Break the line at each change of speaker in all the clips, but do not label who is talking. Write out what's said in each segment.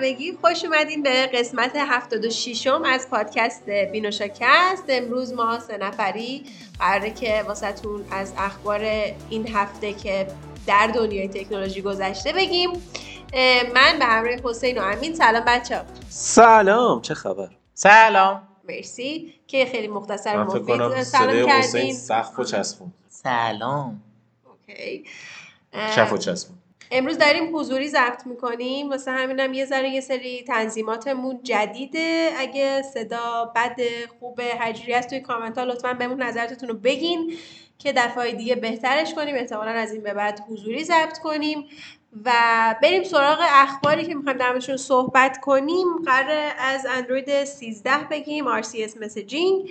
همگی خوش اومدین به قسمت 76 م از پادکست بینوشاکست. امروز ما سه نفری قراره که واسهتون از اخبار این هفته که در دنیای تکنولوژی گذشته بگیم. من به همراه حسین و امین. سلام بچه.
سلام چه خبر؟
سلام.
مرسی. که خیلی مختصر و مفید سلام کردین.
سقف و چسبون.
سلام.
اوکی.
شف و چسبون.
امروز داریم حضوری ضبط می‌کنیم. واسه همینم یه ذره یه سری تنظیماتمون جدیده. اگه صدا بد خوبه هرجوری هست توی کامنت ها لطفا بهمون نظرتون رو بگین که دفعه دیگه بهترش کنیم. احتمالا از این به بعد حضوری ضبط کنیم. و بریم سراغ اخباری که می‌خوایم در موردشون صحبت کنیم. قرار از اندروید 13 بگیم RCS مسیجینگ.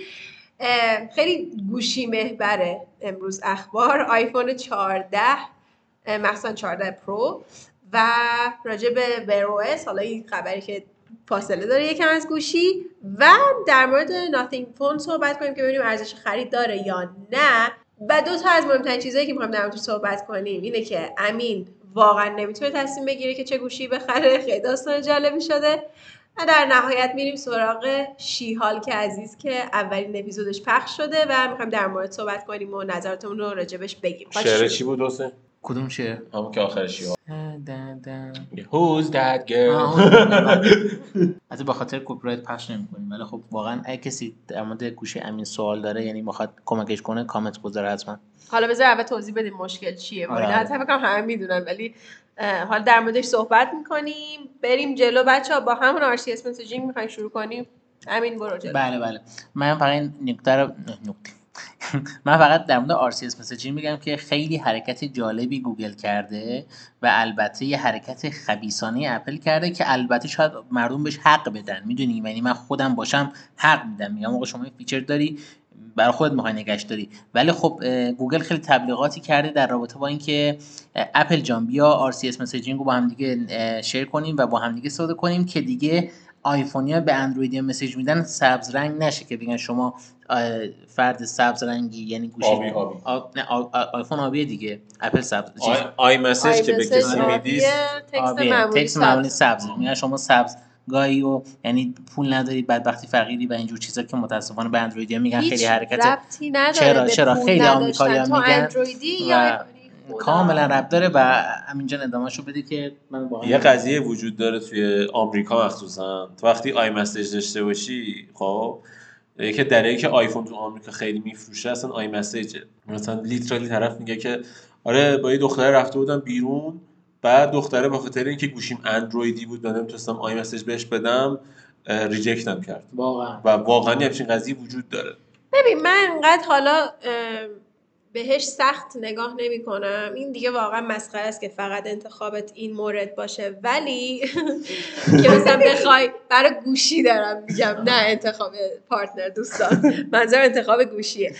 خیلی گوشی محوره امروز اخبار. آیفون 14 مخصوصا 14 پرو و راجع به ویروس حالا این خبری که فاصله داره یکم از گوشی و در مورد ناتینگ فون صحبت کنیم که ببینیم ارزش خرید داره یا نه. و دو تا از مهمترین چیزایی که می‌خوایم در موردش صحبت کنیم اینه که امین واقعا نمی‌تونه تصمیم بگیره که چه گوشی بخره خیلی داستان جالبی شده. و در نهایت میریم سراغ شیحال که عزیز که اولین اپیزودش پخش شده و می‌خوایم در مورد صحبت کنیم و نظراتمون رو راجبش بگیم.
شعر چی بود؟
کدوم شعر
همون که آخرشی ها
دن دن.
Who's that girl
البته به خاطر کپی رایت پخش نمی‌کنیم. ولی خب واقعا اگه کسی در مورد گوشی امین سوال داره یعنی می‌خواد کمکش کنه کامنت بذاره حتما.
حالا بذار اول توضیح بدیم مشکل چیه.
آره، آره.
حتی فکر کنم همه می‌دونن ولی حالا در موردش صحبت می‌کنیم. بریم جلو. بچه ها با همون RCS messaging می‌خوایم شروع کنیم. همین برو جلو.
بله بله. من فقط این نکته رو نکته. من فقط در مورد RCS messaging میگم که خیلی حرکت جالبی گوگل کرده و البته یه حرکت خبیثانه اپل کرده که البته شاید مردم بهش حق بدن. می‌دونی؟ یعنی من خودم باشم حق میدم. میگم آقا شما این feature داری برای خودت می‌خوای داری. ولی خب گوگل خیلی تبلیغاتی کرده در رابطه با اینکه اپل جان بیا RCS messaging رو با هم دیگه share کنیم و با هم دیگه کنیم که دیگه آیفونیا به اندرویدیا مسیج میدن سبز رنگ نشه که بگن شما فرد سبز رنگی یعنی گوشی
آبی، آبی.
آب... نه آ- آیفون آبیه دیگه اپل سبز
آی, آی مسیج که به کسی میدی
تکست
آبیه.
معمولی سبز.
میگن شما سبز گاهی و یعنی پول نداری بدبختی فقیری و اینجور چیزا که متاسفانه به اندرویدیا میگن خیلی حرکت چرا- چرا؟ خیلی
نداشتن.
آمریکایی‌ها
تو
میگن
اندرویدی یا
و. کاملا رب داره و همینجا ادامهشو بده که من با
یه قضیه وجود داره توی آمریکا مخصوصا تو وقتی iMessage داشته باشی خب یکی دلیلی که آیفون تو آمریکا خیلی میفروشه اصلا iMessage ه مثلا literally طرف میگه که آره با یه دختره رفته بودم بیرون بعد دختره به خاطر اینکه گوشیم اندرویدی بود و نمی‌تونستم iMessage بهش بدم reject م کرد.
واقعا.
و واقعا یه همچین قضیه وجود داره.
ببین من انقدر حالا بهش سخت نگاه نمی کنم این دیگه واقعا مسخره است که فقط انتخابت این مورد باشه. ولی که مثلا بخوای برای گوشی دارم میگم نه انتخاب پارتنر دوستان. منظور انتخاب گوشیه.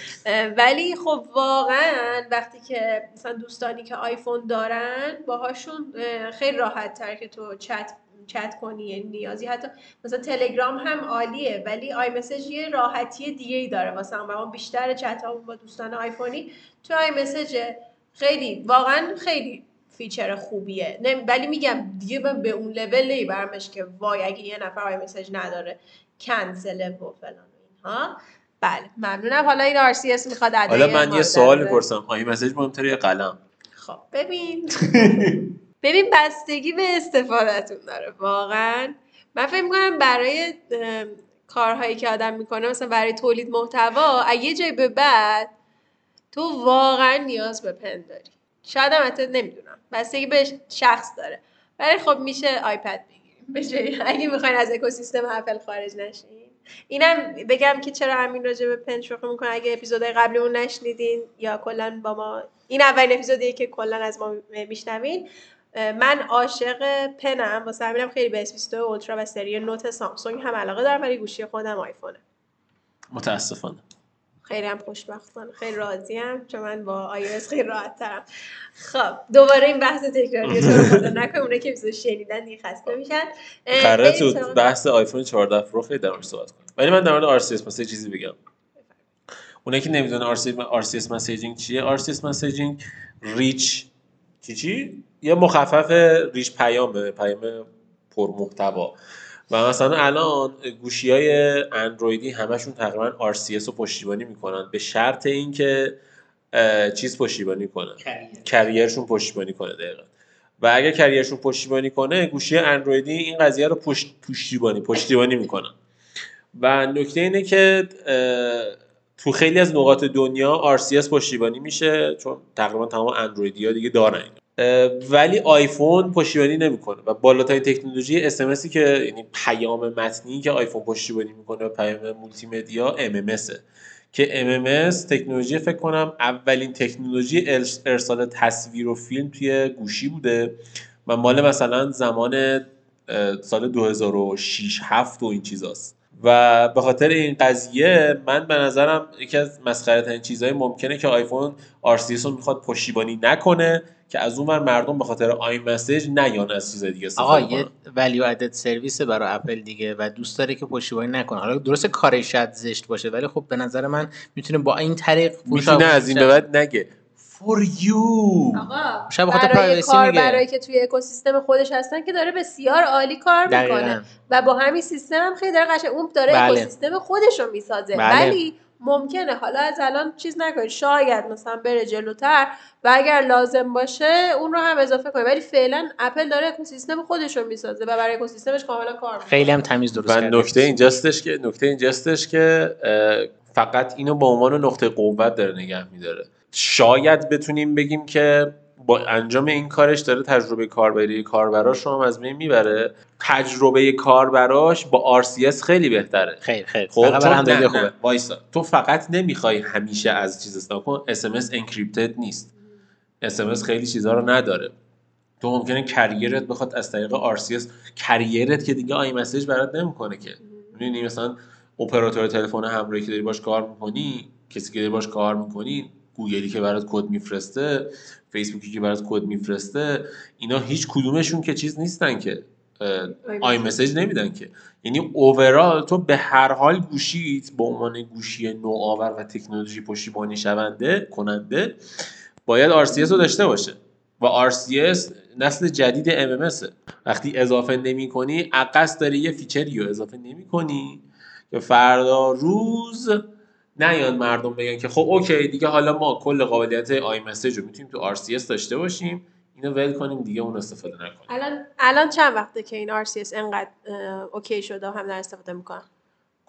ولی خب واقعا وقتی که مثلا دوستانی که آیفون دارن باهاشون اه، خیلی راحت تر که تو چت چت کنی یعنی نیازی. حتی مثلا تلگرام هم عالیه ولی آی مسیج یه راحتی دیگه ای داره. واسه هم من بیشتر چت ها با دوستان آیفونی. تو iMessage خیلی واقعا خیلی feature خوبیه. نه ولی میگم دیگه من به اون لول نمیبرمش که وای اگه یه نفر iMessage نداره کنسله و فلان و اینها. بله ممنونم. حالا این RCS می‌خواد ادای
حالا من
ما
یه سوال می‌پرسم. iMessage مهمتره یا قلم؟
خب ببین. ببین بستگی به استفادهتون داره واقعا. من فکر می‌کنم برای کارهایی که آدم می‌کنه مثلا برای تولید محتوا از یه جای به بعد تو واقعا نیاز به پن داری. شاید هم حتی نمی‌دونم. بستگی به شخص داره. ولی خب میشه آیپد بگیریم. اگه می‌خواین از اکوسیستم اپل خارج نشین. اینم بگم که چرا همین راجع به پن شوخی می‌کنه اگه اپیزودهای قبلیمون نشنیدین یا کلا با ما این اولین اپیزودیه که کلا از ما میشنوین. من عاشق پنم. واسه همینم خیلی به S22 اولترا و سری نوت سامسونگ هم علاقه دارم ولی گوشی خودم آیفونه
متاسفانه.
خیلی هم خوشبختانه. خیلی راضیم چون من با iOS خیلی راحت ترم. خب دوباره این بحث تکراری تو رو نکنم اونایی که اپیزود شنیدن دیگه خسته میشن.
قراره تو بحث آیفون 14 Pro خیلی در صحبت کنیم. ولی من در مورد RCS message چیزی بگم. اونایی که نمی‌دونن RCS messaging چیه؟ RCS messaging rich چی چی؟ یه مخفف rich پیامه پیام پر محتوا و مثلا الان گوشی های اندرویدی همشون تقریبا RCS رو پشتیبانی می‌کنن. به شرط اینکه چیز پشتیبانی کنن. کریرشون پشتیبانی کنه دقیقا. و اگر کریرشون پشتیبانی کنه گوشی اندرویدی این قضیه رو پشت پشتیبانی پشتیبانی می‌کنن. و نکته اینه که تو خیلی از نقاط دنیا RCS پشتیبانی میشه چون تقریبا تمام اندرویدی ها دیگه دارن ولی آیفون پشتیبانی نمی‌کنه و بالاترین تکنولوژی SMS که یعنی پیام متنی که آیفون پشتیبانی می‌کنه پیام multimedia MMS که MMS تکنولوژی فکر کنم اولین تکنولوژی ارس- ارسال تصویر و فیلم توی گوشی بوده و مال مثلا زمان سال 2006 7 و این چیزاست. و به خاطر این قضیه من به نظرم یکی از مسخره ترین چیزهای ممکنه که آیفون RCS رو می‌خواد پشتیبانی نکنه که از اون مردم به خاطر آی مسیج نیان از چیز دیگه
آقا
استفاده
یه
کنن
ولیو ادد سرویس برای اپل دیگه و دوست داره که پشتیبانی نکنه. حالا درست کارش شاید زشت باشه ولی خب به نظر من می‌تونه با این طریق
می‌تونه از این به بعد نگه. For you.
آقا
شاید به خاطر
برای
privacy میگه.
کاربرایی که توی اکوسیستم خودش هستن که داره بسیار عالی کار می‌کنه.
دقیقاً.
و با همین سیستم هم خیلی داره قشنگ اون داره
بله.
اکوسیستم خودش رو می‌سازه.
بله.
ولی ممکنه. حالا از الان چیز نکنه شاید مثلا بره جلوتر و اگر لازم باشه اون رو هم اضافه کنه ولی فعلا اپل داره اکوسیستم خودش رو می‌سازه و برای اکوسیستمش کاملا کار می‌کنه.
خیلی هم تمیز درست
و
کرده.
نکته اینجاستش که نکته اینجاستش که فقط اینو به عنوان نقطه قوت داره نگه میداره. شاید بتونیم بگیم که با انجام این کارش داره تجربه کاربری کاربراش رو هم از بین می‌بره. تجربه کاربراش با RCS خیلی بهتره.
خیلی خیلی.
خب چون
خوبه.
وایسا. تو فقط نمی‌خوای همیشه از چیز استفاده کن SMS encrypted نیست. SMS خیلی چیزا رو نداره. تو ممکنه carrier ت بخواد از طریق RCS carrier ت که دیگه iMessage برات نمی‌کنه که. می‌دونی مثلا اپراتور تلفن همراهی که داری باش کار می‌کنی کسی که داری باش کار می‌کنی گوگلی که برات کد میفرسته فیسبوکی که برات کد میفرسته اینا هیچ کدومشون که چیز نیستن که iMessage نمیدن که. یعنی overall تو به هر حال گوشیت به عنوان گوشی نوآور و تکنولوژی پشتیبانی شونده کننده باید RCS رو داشته باشه. و RCS نسل جدید MMS وقتی اضافه نمی کنی قصد داری یه feature ی رو اضافه نمی کنی که فردا روز نیان مردم بگن که خب okay دیگه حالا ما کل قابلیت iMessage رو می‌تونیم تو RCS داشته باشیم اینو ول کنیم دیگه اون استفاده نکنیم.
الان الان چند وقته که این RCS انقدر اه، okay شده و هم دارن استفاده می‌کنن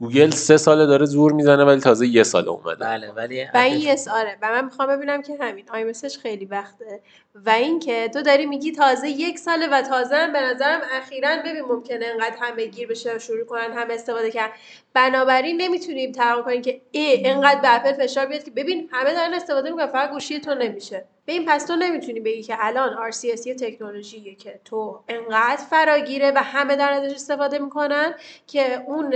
گوگل سه ساله داره زور می‌زنه ولی تازه یه سال اومده.
بله ولی
و این یس آره. و من می‌خوام ببینم که همین آی مسیج خیلی وقته. و اینکه تو داری میگی تازه یک ساله و تازه هم به نظرم اخیرا ببین ممکنه انقدر همه گیر بشه و شروع کنن همه استفاده کرد بنابراین نمی‌تونیم توقع کنیم که ای انقدر به اپل فشار بیاد که ببین همه دارن استفاده می‌کنن فقط گوشی تو نمیشه. ببین پس تو نمی‌تونی بگی که الان RCS یه تکنولوژیه که تو انقدر فراگیره و همه دارن ازش استفاده می‌کنن که اون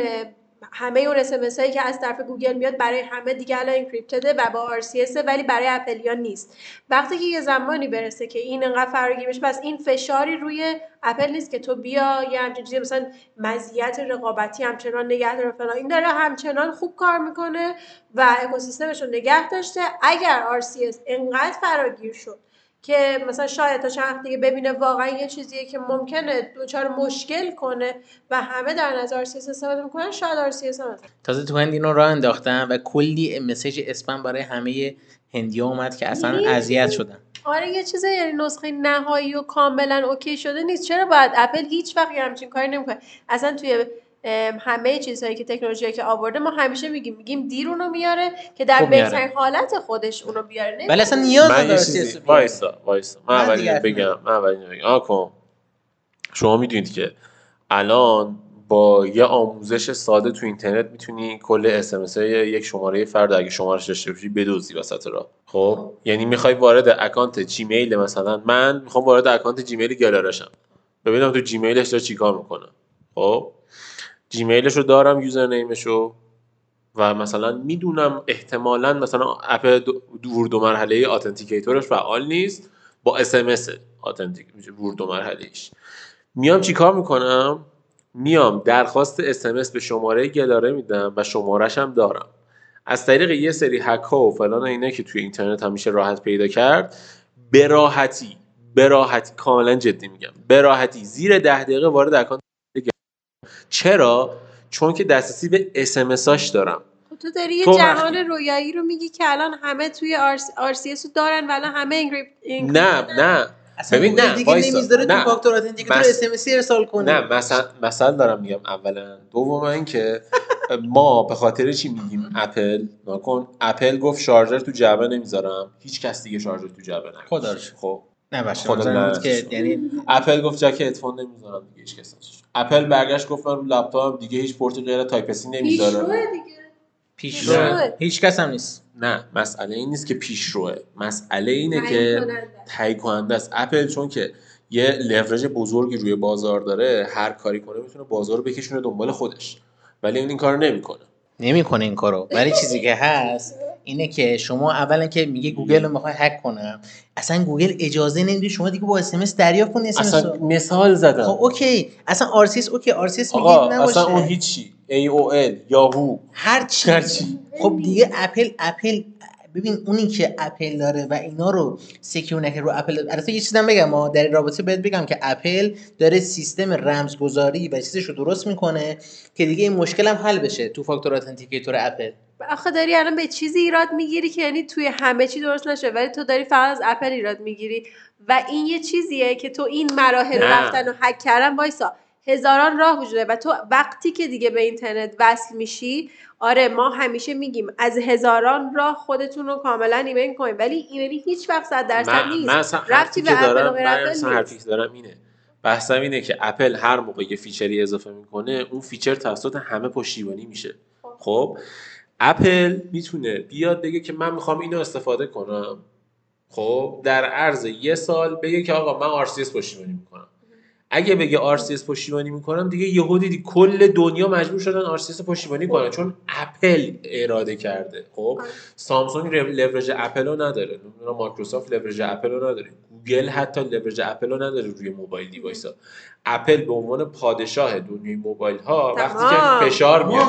همه اون اسمس هایی که از طرف گوگل میاد برای همه دیگه الان انکریپتده و با RCS ولی برای اپلیا نیست. وقتی که یه زمانی برسه که این انقدر فراگیر بشه پس این فشاری روی اپل نیست که تو بیا یه همچین چیزی مثلا مزیت رقابتی همچنان نگه داره فلان. این داره همچنان خوب کار می‌کنه و اکوسیستمش رو نگه داشته. اگر RCS انقدر فراگیر شد که مثلا شاید تا چند دیگه ببینه واقعا یه چیزیه که ممکنه دچار مشکل کنه و همه دارن از RCS استفاده می‌کنن شاید استفاده
تازه تو هند اینو راه انداختن و کلی مسیج اسپم برای همه هندی اومد که اصلا اذیت شدن.
آره یه چیز یعنی نسخه نهایی و کاملا اوکی شده نیست. چرا باید اپل هیچ وقت همچین کاری نمی‌کنه؟ اصلا توی همه چیزهایی که تکنولوژی که آورده ما همیشه میگیم میگیم دیر اونو میاره که در
میاره.
بهترین حالت خودش اونو بیاره.
ولی اصلا نیاز نداره.
وایسا وایسا. من اول بگم. من اول اینو بگم. شما می‌دونید که الان با یه آموزش ساده تو اینترنت می‌تونی کل SMS یک شماره فرد اگه شمارش داشته باشی بدزدی وسط راه. خب. یعنی می‌خوای وارد account جیمیل مثلا من می‌خوام وارد account جیمیل گلاره شم ببینم تو جیمیلش داره چیکار می‌کنه. خب. جیمیلش رو دارم username شو و مثلا می‌دونم احتمالا مثلا اپ دو- ورود دو مرحله authenticator ش فعال نیست. با SMS authentic ورود دو مرحله ایش میام چیکار می‌کنم؟ میام درخواست SMS به شماره گلاره میدم و شمارش هم دارم. از طریق یه سری هک ها و فلان اینا که توی اینترنت هم میشه راحت پیدا کرد به راحتی به راحتی کاملا جدی میگم به راحتی زیر ده دقیقه وارد account چرا؟ چون که دسترسی به SMS هاش دارم.
خب تو داری یه جهان رویایی رو میگی که الان همه توی RCS رو دارن و الان همه encrypt
نه نه. ببین، نه،
دیگه. نمی‌ذاره تو. factor authenticator
مس-
SMS ارسال کنی.
نه مثلا مثلا دارم میگم اولا. دوم اینکه ما به خاطر چی میگیم اپل؟ نکن اپل گفت شارژر تو جعبه نمی‌ذارم. هیچ کس دیگه شارژر تو جعبه نمی‌ذاره.
خدا.
خب.
نه
لعنتش
که. یعنی
اپل گفت jack هدفون نمی‌ذارم دیگه هیچ کس نذاشت. اپل برگشت گفت من رو لپتاپم دیگه هیچ پورت غیر Type-C نمی‌ذاره
پیشروه دیگه.
پیش
نه.
رو هیچ کس هم نیست.
نه مسئله این نیست که پیشروه. مسئله اینه که. تهیه کننده است. اپل چون که یه لورج بزرگی روی بازار داره هر کاری کنه می‌تونه بازار رو بکشونه دنبال خودش. ولی اون این کارو نمی‌کنه.
نمی‌کنه این کارو. ولی چیزی که هست اینه که شما اولا که میگه گوگل رو می‌خوای هک کنم. اصلا گوگل اجازه نمیده شما دیگه با SMS دریافت کنی اس
اصلا مثال زدم.
خب okay. اصلا RCS okay RCS میگه
آقا
نباشه.
اصلا اون هیچی. AOL یاهو.
هر چی.
هر چی.
خب دیگه اپل اپل ببین اونی که اپل داره و اینا رو secure نکرد رو اپل البته یه چیزم بگم ما در این رابطه بهت بگم که اپل داره سیستم رمزگذاری و چیزش رو درست می‌کنه که دیگه این مشکل هم حل بشه تو factor authenticator اپل.
آخه داری الان به چیزی ایراد می‌گیری که یعنی توی همه چی درست نشه ولی تو داری فقط از اپل ایراد می‌گیری. و این یه چیزیه که تو این مراحل. رفتن و هک کردن وایسا. هزاران راه وجود داره. و تو وقتی که دیگه به اینترنت وصل میشی آره ما همیشه میگیم از هزاران راه خودتون رو کاملا ایمیل کنید. ولی ایمیلی هیچ وقت صد درصد
من,
نیست.
من اصلا حرفی
به اپل
من اصلا حرفی. که دارم اینه. بحثم اینه که اپل هر موقع یه feature ی اضافه می‌کنه اون feature توسط همه پشتیبانی میشه. خب؟ اپل می‌تونه بیاد بگه که من می‌خوام اینو استفاده کنم. خب؟ در عرض یه سال بگه که آقا من RCS پشتیبانی می‌کنم. اگه بگه RCS پشتیبانی می‌کنم دیگه یهو دیدی کل دنیا مجبور شدن RCS پشتیبانی کنن چون اپل اراده کرده. خب؟ سامسونگ رو- لورج اپل رو نداره. نمی‌دونم مایکروسافت لورج اپل رو نداره. گوگل حتی لورج اپل رو نداره روی موبایل device ها اپل به عنوان پادشاه دنیای موبایل ها وقتی. که فشار میاره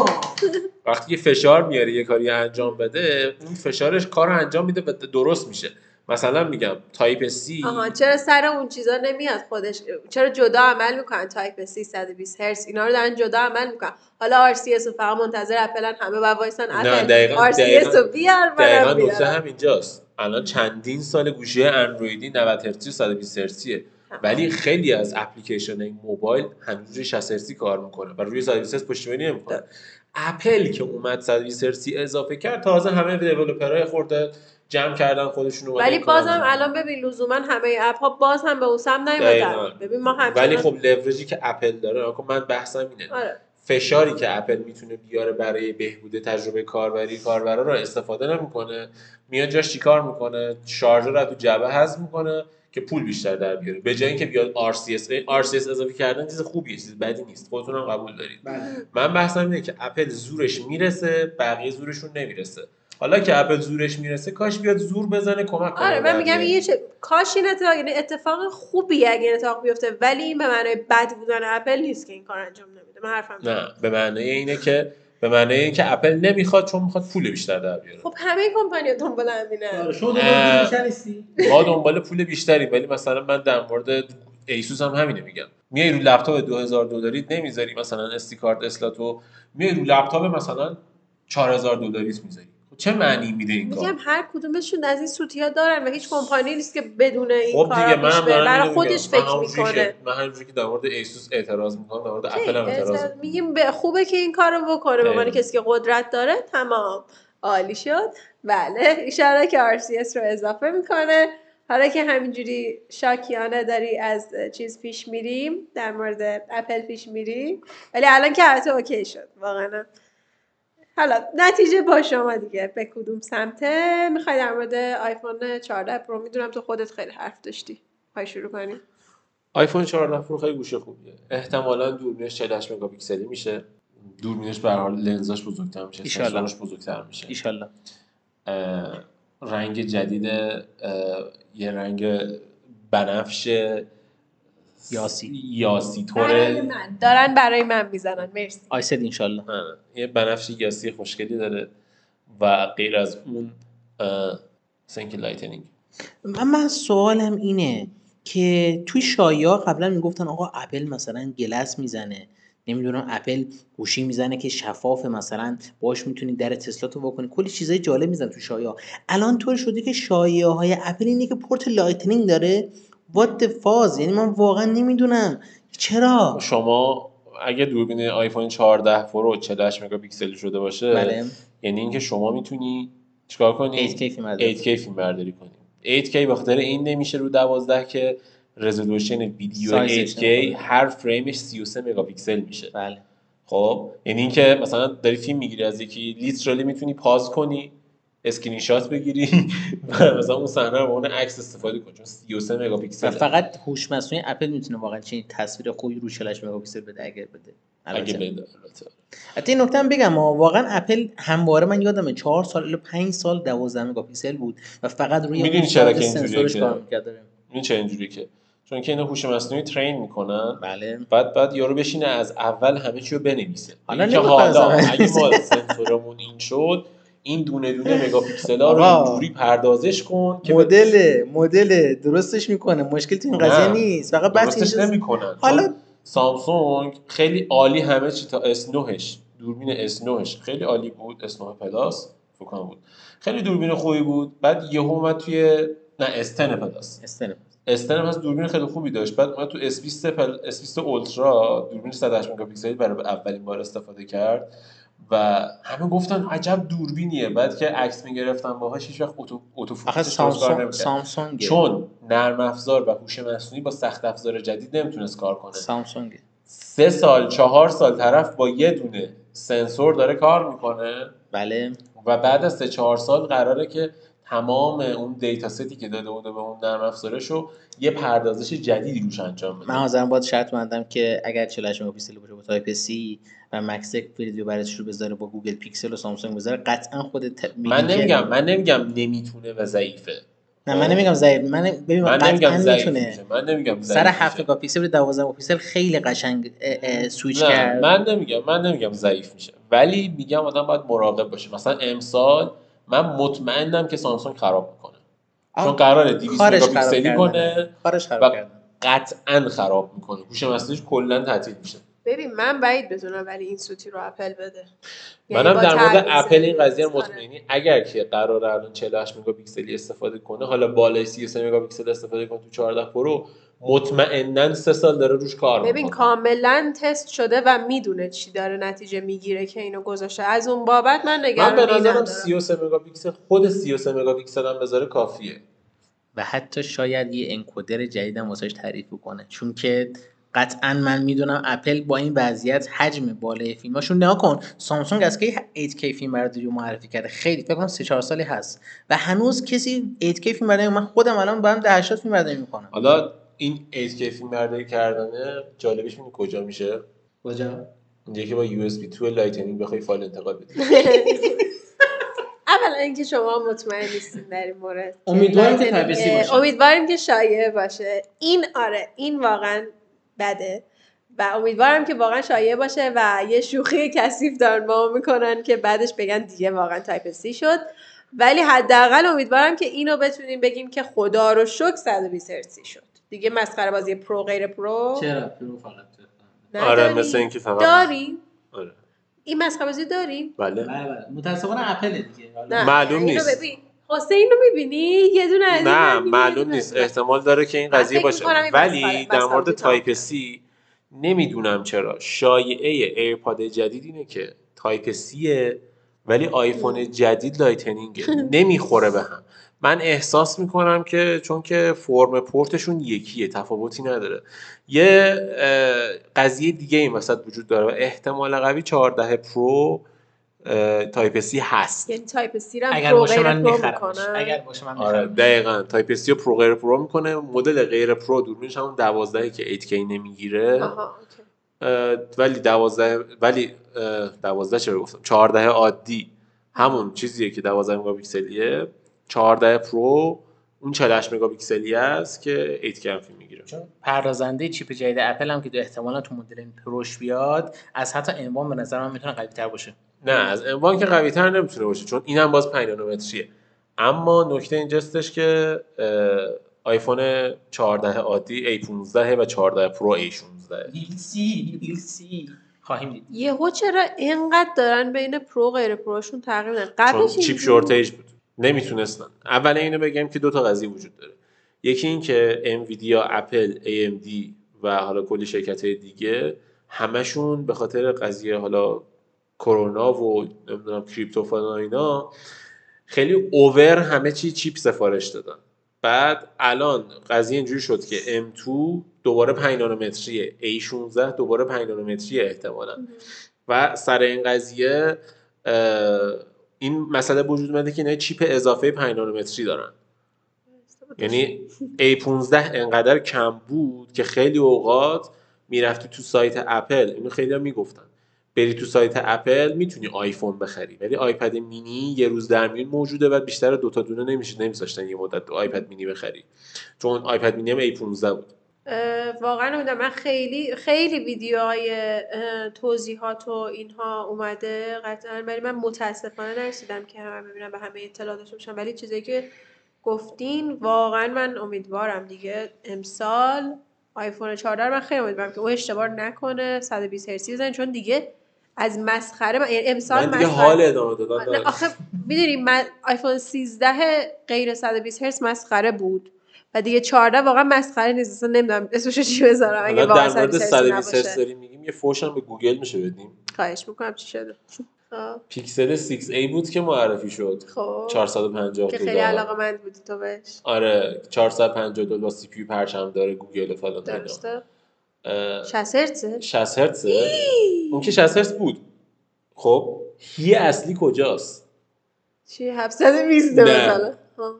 وقتی که فشار میاره یه کاری انجام بده اون فشارش کار رو انجام میده و درست میشه. مثلا میگم Type-C.
آها چرا سر اون چیزا نمیاد خودش؟ چرا جدا عمل می‌کنن؟ تایپ 320 هرتز اینا رو دارن جدا عمل می‌کنن. حالا RCS رو فقط منتظر اپلن همه باید وایسن. اپل
دقیقاً-
RCS
دقیقاً-
رو بیار
دقیقا نکته هم اینجاست. الان چندین سال گوشی اندرویدی 90 هرتزی و 120 هرتزیه. ولی خیلی از اپلیکیشن این موبایل هنوز روی 60 هرتزی کار می‌کنه و روی 120 هرتز پشتیبانی نمی‌کنه. اپل که اومد 120 هرتزی اضافه کرد تازه همه developer های خورده جمع کردن خودشون
ولی بازم الان ببین لزوما همه اپ ها باز هم به اون سم. نیومدن. ببین ما همچنان
ولی خب لورجی که اپل داره آقا من بحثم اینه.
آره.
فشاری که اپل می‌تونه بیاره برای بهبود تجربه کاربری کاربرا رو استفاده نمی‌کنه. میاد جاش چیکار می‌کنه؟ شارژر رو تو جعبه حذف می‌کنه که پول بیشتر در بیاره. به جای اینکه بیاد RCS RCS اضافه کردن چیز خوبیه چیز بدی نیست. خودتون هم قبول دارید. من بحثم اینه که اپل زورش می‌رسه بقیه زورشون نمی‌رسه. حالا که اپل زورش می‌رسه کاش بیاد زور بزنه کمک کنه
آره من میگم. یه چه... کاش این اتفاق یعنی اتفاق خوبی اگه اتفاق بیفته ولی این به معنای بد بودن اپل نیست که این کار انجام نمیده. من حرفم اینه.
نه به معنای اینه که به معنای اینکه اپل نمی‌خواد چون می‌خواد پول بیشتر در بیاره.
خب همه کمپانی دنبال همینه
شما
دنبال پول بیشتر
نیستی.
ما دنبال پول بیشتری ولی مثلا من در مورد ایسوس هم همینه میگم. میای رو لپتاپ 2000 دلاری نمی‌ذاری مثلا SD card slot و میای رو لپتاپ مثلا 4000 دلاریت می‌ذاری. چه معنی میده این کار؟
میگم هر کدومشون از این سوتیا دارن و هیچ کمپانی نیست که بدون این
خب
کارا برای خودش فکر می‌کنه.
من همونجوری که در مورد ایسوس اعتراض می‌کنم در مورد اپل هم اعتراض می‌کنم.
میگیم به خوبه که این کارو بکنه. به عنوان. کسی که قدرت داره تمام. عالی شد. بله. ایشالا که RCS رو اضافه می‌کنه. حالا که همینجوری شاکیانه داری از چیز پیش میریم در مورد اپل پیش میری ولی الان که البته okay شد. واقعا. حالا نتیجه با شما دیگه به کدوم سمته می‌خوای در مورد آیفون 14 Pro؟ می‌دونم تو خودت خیلی حرف داشتی. می‌خوای شروع کنیم
آیفون 14 Pro خیلی گوشی خوبیه. احتمالا دوربینش 48 مگاپیکسلی میشه. دوربینش به هر حال لنزاش بزرگتر میشه
ایشالله.
سنسورش بزرگتر میشه.
ایشالله.
رنگ جدید یه رنگ بنفش
یاسی.
یاسی
برای
طوره
من. دارن برای من می‌زنن. مرسی.
آیسد انشالله
آره. یه بنفش یاسی خوشگلی داره و غیر از اون اینکه لایتنینگ
من, من سوالم اینه که توی شایعه قبلا می‌گفتن آقا اپل مثلا گلس می‌زنه. نمی‌دونم اپل گوشی می‌زنه که شفاف مثلا باش می‌تونی در تسلا تو بکنی. کلی چیزای جالب میزن تو شایعه. الان طور شده که شایعه های اپل اینه که پورت Lightning داره. what فاز یعنی من واقعا نمی‌دونم. چرا؟
شما اگه دوربین آیفون 14 Pro 48 مگاپیکسل شده باشه
بله.
یعنی اینکه شما می‌تونی چیکار کنی؟
8K فیلم برداری.
8K فیلم برداری کنی. 8K به خاطر این نمیشه رو 12 که رزولوشن ویدیو
سایزش
8K
نمی‌کنه.
هر فریمش 33 مگاپیکسل میشه.
بله.
خب؟ یعنی اینکه مثلا داری فیلم می‌گیری از یکی literally می‌تونی pause کنی. اسکرین شات بگیری و مثلا اون صحنه رو عنوان عکس استفاده کنی. چون 33
و
مگاپیکسل
فقط هوش مصنوعی اپل می‌تونه واقعا چنین تصویر خوبی رو 48 مگاپیکسل بده اگر بده.
اگه. بده البته.
حتی این نکته هم بگم ها، واقعا اپل همواره من یادمه چهار سال الی 5 سال 12 مگاپیکسل بود و فقط روی
می‌دونی
اون
چرا که اینجوریه که-. این چه اینجوری که؟ چون که اینا هوش مصنوعی train می‌کنن.
بله.
بعد بعد یارو بشینه از اول همه چی رو بنویسه.
حالا
حالا اگه ما سنسورمون این شد این دونه دونه مگاپیکسل ها رو. اینجوری پردازش کن که
مدل مدل درستش می‌کنه. مشکل تو این قضیه نیست. فقط
درستش نمی‌کنن.
حالا
سامسونگ خیلی عالی همه چی تا S9ش دوربین S9ش خیلی عالی بود. S9 Plus فکر بود. خیلی دوربین خوبی بود. بعد یهو اومد توی نه S10 Plus.
استنه
S10 هم از دوربین خیلی خوبی داشت. بعد اومد تو S20 پل... S20 Ultra دوربین 108 مگاپیکسلی برای اولین بار استفاده کرد. و همه گفتن عجب دوربینیه. بعد که عکس می‌گرفتن باهاش هیچ وقت اتو نمی‌کرد.
سامسونگ
چون نرم افزار و هوش مصنوعی با سخت افزار جدید نمی‌تونست کار کنه.
سامسونگ
سه سال چهار سال طرف با یه دونه سنسور داره کار می‌کنه.
بله.
و بعد از سه چهار سال قراره که تمام اون data set ی که داده بوده به اون نرم افزارش رو یه پردازش جدیدی روش انجام بده.
من حاضرم باید شرط بندم که اگر 48 مگاپیکسل باشه با Type-C و مکسک ویدیو برش رو بذاره با گوگل پیکسل و سامسونگ بذاره. قطعا خود ت...
من
که-
نمیگم من نمیگم نمی‌تونه و ضعیفه.
نه من نمیگم ضعیف. من ببین
من نمیگم ضعیف من نمیگم
سر
ضعیف
7
میشه.
مگاپیکسل به 12 مگاپیکسل خیلی قشنگ سویچ
نه
کرد.
من نمیگم من نمیگم ضعیف میشه. ولی میگم آدم باید مراقب باشه. مثلا امسال من مطمئنم که سامسونگ خراب می‌کنه. چون قراره 200
کارش خراب
مگاپیکسلی. کنه
کارش خراب
و قطعا خراب می‌کنه. هوش مصنوعیش کلا تعطیل میشه.
ببین من بعید بدونم ولی این سوتی رو اپل بده. یعنی
منم
با
در مورد اپل این قضیه رو
آره.
مطمئنی. اگر که قرار الان 48 مگاپیکسلی استفاده کنه حالا بالای 33 مگاپیکسل استفاده کنه تو 14 Pro مطمئنا سه سال داره روش کار
ببین
می‌کنه.
کاملا تست شده و می‌دونه چی داره نتیجه می‌گیره که اینو گذاشته. از اون بابت من
من به نظرم
ندارم
33 مگاپیکسل خود 33 مگاپیکسل هم بذاره کافیه.
و حتی شاید یه encoder جدیدم واسش تعریف کنه چون که قطعا من می‌دونم اپل با این وضعیت حجم بالای فیلماشون نگاه کن. سامسونگ از کی 8K فیلم برداری رو معرفی کرده؟ خیلی فکر کنم 3 4 سالی هست. و هنوز کسی 8K فیلم برداری من خودم الان با هم 80 فیلم برداری می‌کنم
حالا این 8K فیلم برداری کردنه جالبش می‌دونی کجا میشه؟
کجا؟
اینجا که با USB 2 Lightning بخوای فایل انتقال بدی.
اولا اینکه شما مطمئن نیستین در این مورد.
امیدواریم که باشه.
امیدواریم که شایعه باشه. این آره این واقعا بده. و امیدوارم که واقعا شایعه باشه و یه شوخی کثیف دارن با ما می‌کنن که بعدش بگن دیگه واقعا Type-C شد. ولی حداقل امیدوارم که اینو بتونیم بگیم که خدا رو شکر 120 هرتزی شد. دیگه مسخره بازی Pro غیر Pro.
چرا؟ Pro فقط؟
آره مثل اینکه فقط
داری
آره.
این مسخره بازی داری
بله.
بله بله. متاسفانه اپل دیگه.
معلوم
اینو
نیست.
حسین رو می‌بینی؟ یه دونه از
نه معلوم نیست. احتمال داره که این قضیه باشه. ولی در مورد Type-C نمی‌دونم چرا. شایعه ایرپاد جدید اینه که Type-C ه ولی آیفون جدید Lightning ه. نمی‌خوره به هم. من احساس می‌کنم که چون که فرم پورتشون یکیه تفاوتی نداره. یه قضیه دیگه این وسط وجود داره و احتمال قوی 14 Pro Type-C هست.
یعنی Type-C رو
اگر
Pro
باشه من میخرمش. اگر باشه من
آره دقیقا. Type-C رو Pro غیر Pro می‌کنه. مدل غیر Pro دوربینش همون 12 که 8K نمی‌گیره. ولی 12 ولی اه، 12 چرا گفتم؟ 14 عادی. همون چیزیه که 12 مگاپیکسلیه. 14 Pro اون 48 مگاپیکسلی است که 8K هم فیلم می‌گیره.
چون پردازنده چیپ جدید اپل هم که تو احتمالا تو مدل Pro ش بیاد از حتی M1 به نظر من می‌تونه قوی تر باشه.
نه از M1 که قوی تر نمی‌تونه باشه چون اینم باز 5 نانومتریه. اما نکته اینجاستش که آیفون 14 عادی A15 و 14 Pro A16
we'll see we'll see. خواهیم دید.
یهو چرا اینقدر دارن بین Pro غیر Pro شون تغییر میدن؟
چون
قبلش chip
shortage بود. نمی‌تونستن. اول اینو بگم که دو تا قضیه وجود داره. یکی این که انویدیا اپل AMD و حالا کلی شرکت های دیگه همشون به خاطر قضیه حالا کرونا و نمی‌دونم کریپتو فلان اینا خیلی اوور همه چی چیپ سفارش دادن. بعد الان قضیه اینجوری شد که M2 دوباره 5 نانومتریه. A16 دوباره 5 نانومتریه احتمالا. و سر این قضیه این مسئله وجود اومده که اینا چیپ اضافه 5 نانومتری دارن. یعنی A15 انقدر کم بود که خیلی اوقات می‌رفتی تو سایت اپل. اینو خیلی هم می‌گفتن. بری تو سایت اپل می‌تونی آیفون بخری. ولی آیپد مینی یه روز در میون موجوده و بیشتر دوتا دونه نمیشه نمیذاشتن یه مدت آیپد مینی بخری. چون آیپد مینی هم A15 بود.
اه، واقعا من خیلی خیلی ویدیوهای توضیحات و اینها اومده قطعا ولی من متاسفانه نرسیدم که همه ببینم به همه اطلاع داشته ولی چیزایی که گفتین واقعا من امیدوارم دیگه امسال آیفون 14 رو من خیلی امیدوارم که او اشتباه نکنه 120 هرتزی بزنه. چون دیگه از مسخره من یعنی امسال
من دیگه
مسخره-
حال ادامه دادن.
آخه می‌دونی من آیفون 13 غیر 120 هرتز مسخره بود و دیگه 14 واقعا مسخره نیست. اصلا نمی‌دونم اسمش چی بذارم. اگه واقعا
در مورد
120 هرتز
120 هرتز
نباشه.
داریم میگیم یه فوش هم به گوگل میشه بدیم.
خواهش می‌کنم چی شده؟ آه،
پیکسل 6a بود که معرفی شد.
خب.
450
که خیلی علاقه مند بودی تو بهش.
آره 450 دلار با CPU پرچم‌دار گوگل و فلان.
درسته. 60 هرتزه
60 هرتزه اون که 60 هرتز بود. خب هی اصلی کجاست؟
چی 720
نه.
مثلا؟ آه.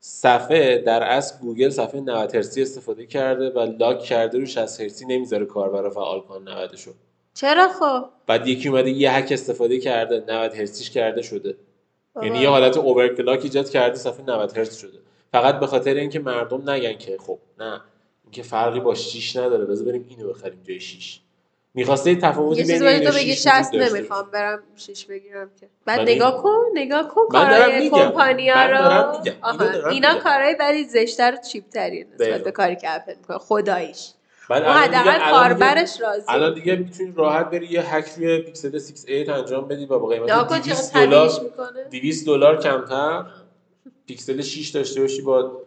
صفحه در اصل گوگل صفحه 90 هرتزی استفاده کرده و لاک کرده رو 60 هرتزی نمی‌ذاره کاربر فعال کنه 90 شو
چرا خب؟
بعد یکی اومده یه هک استفاده کرده 90 هرتزیش کرده شده. یعنی
آها.
یه حالت اوورکلاک ایجاد کرده صفحه 90 هرتز شده. فقط به خاطر اینکه مردم نگن که خب نه. اینکه فرقی با 6 نداره. بذار بریم اینو بخریم جای 6 می‌خواسته یه تفاوتی بین
چیزی باید
این
تو بگی
6
60
وجود داشته
نمی‌خوام برم 6 بگیرم که. بعد
من
نگاه کن نگاه کن
من
کارهای. کمپانیا
من
رو.
دارم
اینا. کارهای ولی زشتر و چیپتریه نسبت
دقیقا.
به کاری که اپل می‌کنه خداییش.
دیگه-
حداقل کاربرش راضی
الان دیگه می‌تونی راحت بری یه هک روی پیکسل 6a انجام بدی و با قیمت
کن
200
چقدر
دلار
طبیعیش می‌کنه.
200 دلار کمتر پیکسل 6 داشته باشی با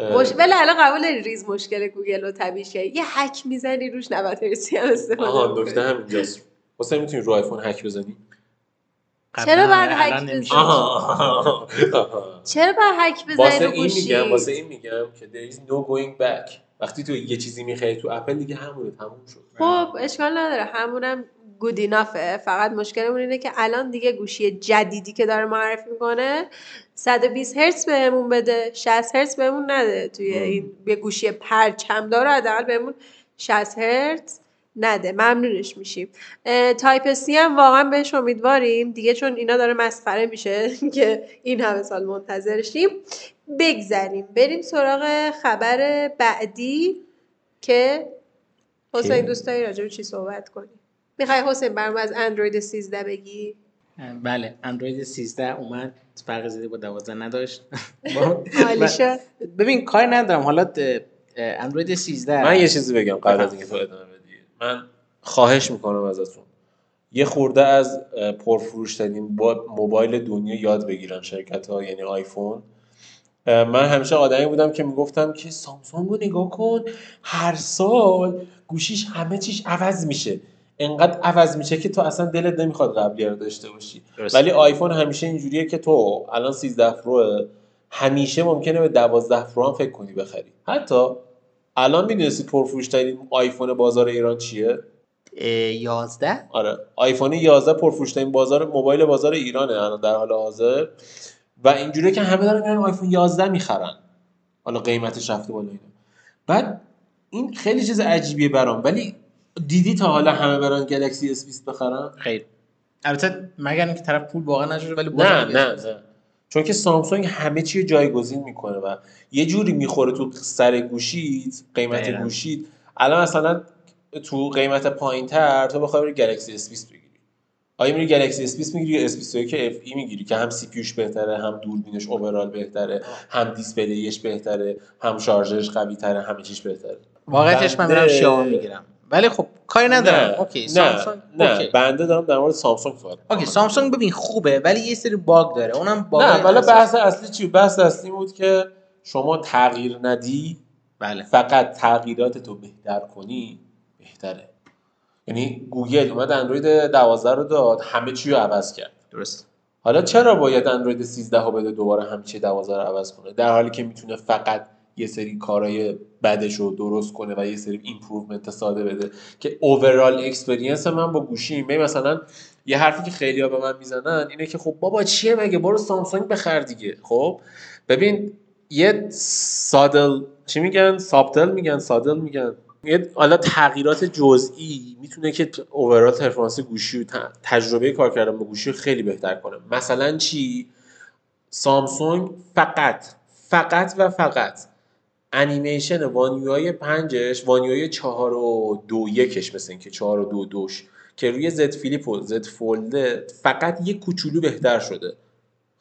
مش... ولی الان قبول داری ریز مشکل گوگل رو طبیعیش کردی یه هک می‌زنی روش 90 هرتزی هم استفاده
آها. نکته همینجاست واسه می‌تونی رو آیفون هک بزنی؟
چرا باید
قبلا
هک بزنی؟ چرا باید هک بزنی
واسه
رو
این
گوشی
میگم واسه این میگم که there is no going back. وقتی تو یه چیزی می‌خری تو اپل دیگه همونه تموم شد.
خب اشکال نداره. همونم گود اینافه فقط مشکلمون اینه که الان دیگه گوشی جدیدی که داره معرفی می‌کنه 120 هرتز بهمون بده 60 هرتز بهمون نده. توی. این یه گوشی پرچم داره حداقل بهمون 60 هرتز نده. ممنونش میشیم. Type C هم واقعا بهش امیدواریم. دیگه چون اینا داره مسخره میشه که این همه سال منتظرشیم. بگذریم. بریم سراغ خبر بعدی که حسین
که؟
دوست داری راجع به چی صحبت کنی می‌خوای حسین برام از اندروید 13 بگی؟
بله اندروید 13 اومد فرق زیادی با 12 نداشت.
شد.
ببین کار ندارم. حالا اندروید 13
من یه چیزی بگم قبل از اینکه تو ادامه بدی. من خواهش می‌کنم ازتون. یه خورده از اه، پرفروشترین با موبایل دنیا یاد بگیرن شرکت ها یعنی آیفون. من همیشه آدمی بودم که می‌گفتم که سامسونگ رو نگاه کن هر سال گوشیش همه چیش عوض میشه. انقدر عوض میشه که تو اصلا دلت نمی‌خواد قبلی رو داشته باشی.
درسته.
ولی آیفون همیشه اینجوریه که تو الان 13 Pro همیشه ممکنه به 12 Pro هم فکر کنی بخری. حتی الان می‌دونستی پرفروشترین آیفون بازار ایران چیه؟
اه، 11
آره. آیفون 11 پرفروشترین بازار موبایل بازار ایرانه الان در حال حاضر. و اینجوریه که همه دارن میرن آیفون 11 می‌خرن. حالا قیمتش رفته بالا اینا. بعد این خیلی چیز عجیبیه برام. ولی دیدی تا حالا همه برن گلکسی S 20 بخرن؟
خیر. البته مگر اینکه طرف پول واقعا نشده ولی
نه نه نه. چون که سامسونگ همه چی جایگزین می‌کنه و یه جوری می‌خوره تو سر گوشیت قیمت
دقیقاً.
گوشیت. الان مثلا تو قیمت پایین تر تو بخوای بری گلکسی S 20 بگیری. آیا میری گلکسی S 20 می‌گیری یا S 21 FE می‌گیری که هم CPU ش بهتره هم دوربینش overall بهتره هم display ش بهتره هم شارژرش قوی تره همه چیش بهتره.
واقعیتش من میرم شیائومی می‌گیرم. ولی خب کاری ندارم. OK
نه
سامسونگ
نه
OK.
بنده دارم در مورد سامسونگ صحبت OK.
سامسونگ ببین خوبه ولی یه سری باگ داره. اونم باگ
نه ولی بحث اصلی چی؟ بحث اصلی بود که شما تغییر ندی
بله.
فقط تغییرات تو بهتر کنی بهتره. یعنی گوگل اومد اندروید 12 رو داد همه چی رو عوض کرد.
درست.
حالا چرا باید اندروید 13 رو بده دوباره همه چی 12 رو عوض کنه؟ در حالی که می‌تونه فقط یه سری کارهای بدش رو درست کنه و یه سری improvement ساده بده. که overall experience من با گوشیمه مثلا یه حرفی که خیلی‌ها به من می‌زنن اینه که خب بابا چیه مگه؟ برو سامسونگ بخر دیگه. خب؟ ببین یه subtle چی میگن؟ subtle میگن subtle میگن. یه حالا تغییرات جزئی می‌تونه که overall performance گوشی و تجربه کار کردن با گوشی خیلی بهتر کنه. مثلا چی؟ سامسونگ فقط فقط و فقط انیمیشن وانیوهای پنجش وانیوهای چهار و دو یکش مثل اینکه چهار و دو دوش که روی زد فیلیپ و زد فولد فقط یه کوچولو بهتر شده.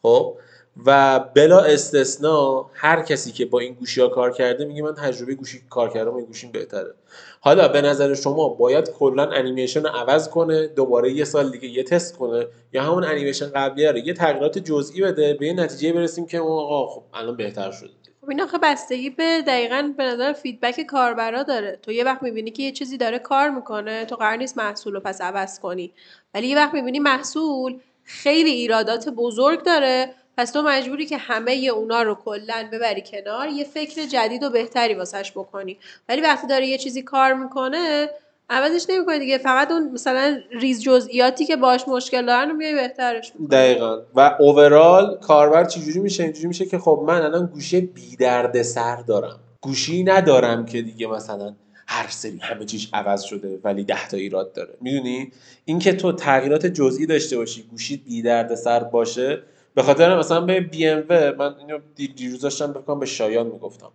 خب؟ و بلا استثنا هر کسی که با این گوشی ها کار کرده میگه من تجربه گوشی کار کردم این گوشیم بهتره. حالا به نظر شما باید کلا انیمیشن رو عوض کنه دوباره یه سال دیگه یه تست کنه یا همون انیمیشن قبلیه رو یه تغییرات جزئی بده به یه نتیجه برسیم که آقا خب الان بهتر شده.
خب این آخه بستگی به دقیقا به نظر فیدبک کاربرا داره. تو یه وقت می‌بینی که یه چیزی داره کار می‌کنه تو قرار نیست محصول رو پس عوض کنی. ولی یه وقت می‌بینی محصول خیلی ایرادات بزرگ داره پس تو مجبوری که همه اونا رو کلا ببری کنار یه فکر جدید و بهتری واسش بکنی. ولی وقتی داره یه چیزی کار می‌کنه عوضش نمی‌کنی دیگه. فقط اون مثلا ریز جزئیاتی که باش مشکل دارن رو میای بهترش می‌کنی.
دقیقا. و اوورال کاربر چجوری میشه؟ اینجوری میشه که خب من الان گوشی بی درد سر دارم. گوشی ندارم که دیگه مثلا هر سری همه چیش عوض شده ولی ده تا ایراد داره. می‌دونی؟ اینکه تو تغییرات جزئی داشته باشی گوشی بی درد سر باشه به خاطر مثلا به بی ام و من اینو دی- دیروز داشتم بکنم به شایان می‌گفتم.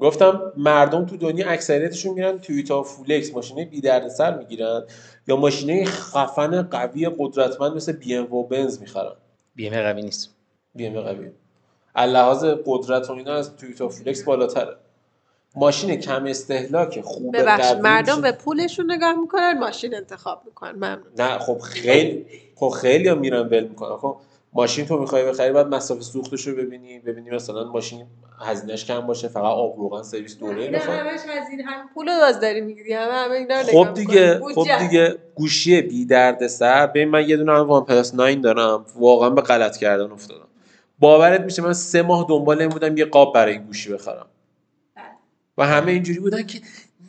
گفتم مردم تو دنیا اکثریتشون میرن تویوتا فولکس ماشینه بی درد سر می‌گیرن یا ماشینه خفن قوی قدرتمند مثل بی ام و بنز می‌خرن.
بی ام قوی نیست.
بی ام قوی. لحاظ قدرت و اینا از تویوتا فولکس بالاتره. ماشین کم استهلاک خوب
ببخشید
قوی
مردم به پولشون نگاه می‌کنن ماشین انتخاب می‌کنن. ممنون.
نه خب خیلی خب خیلی هم میرن ول می‌کنن. خب ماشین تو می‌خوای بخری بعد مصرف سوختش رو ببینی ببینی مثلا ماشین هزینهش کم باشه فقط آب روغن سرویس دوره بخواد
همش هزینه هم پول رو باز داری می‌گیری همه همه اینا رو
خب دیگه. خب. دیگه گوشی بی درد سر ببین من یه دونه هم وان پلاس 9 دارم واقعا به غلط کردن افتادم. باورت میشه من سه ماه دنبال این بودم یه قاب برای این گوشی بخرم. و همه اینجوری بودن که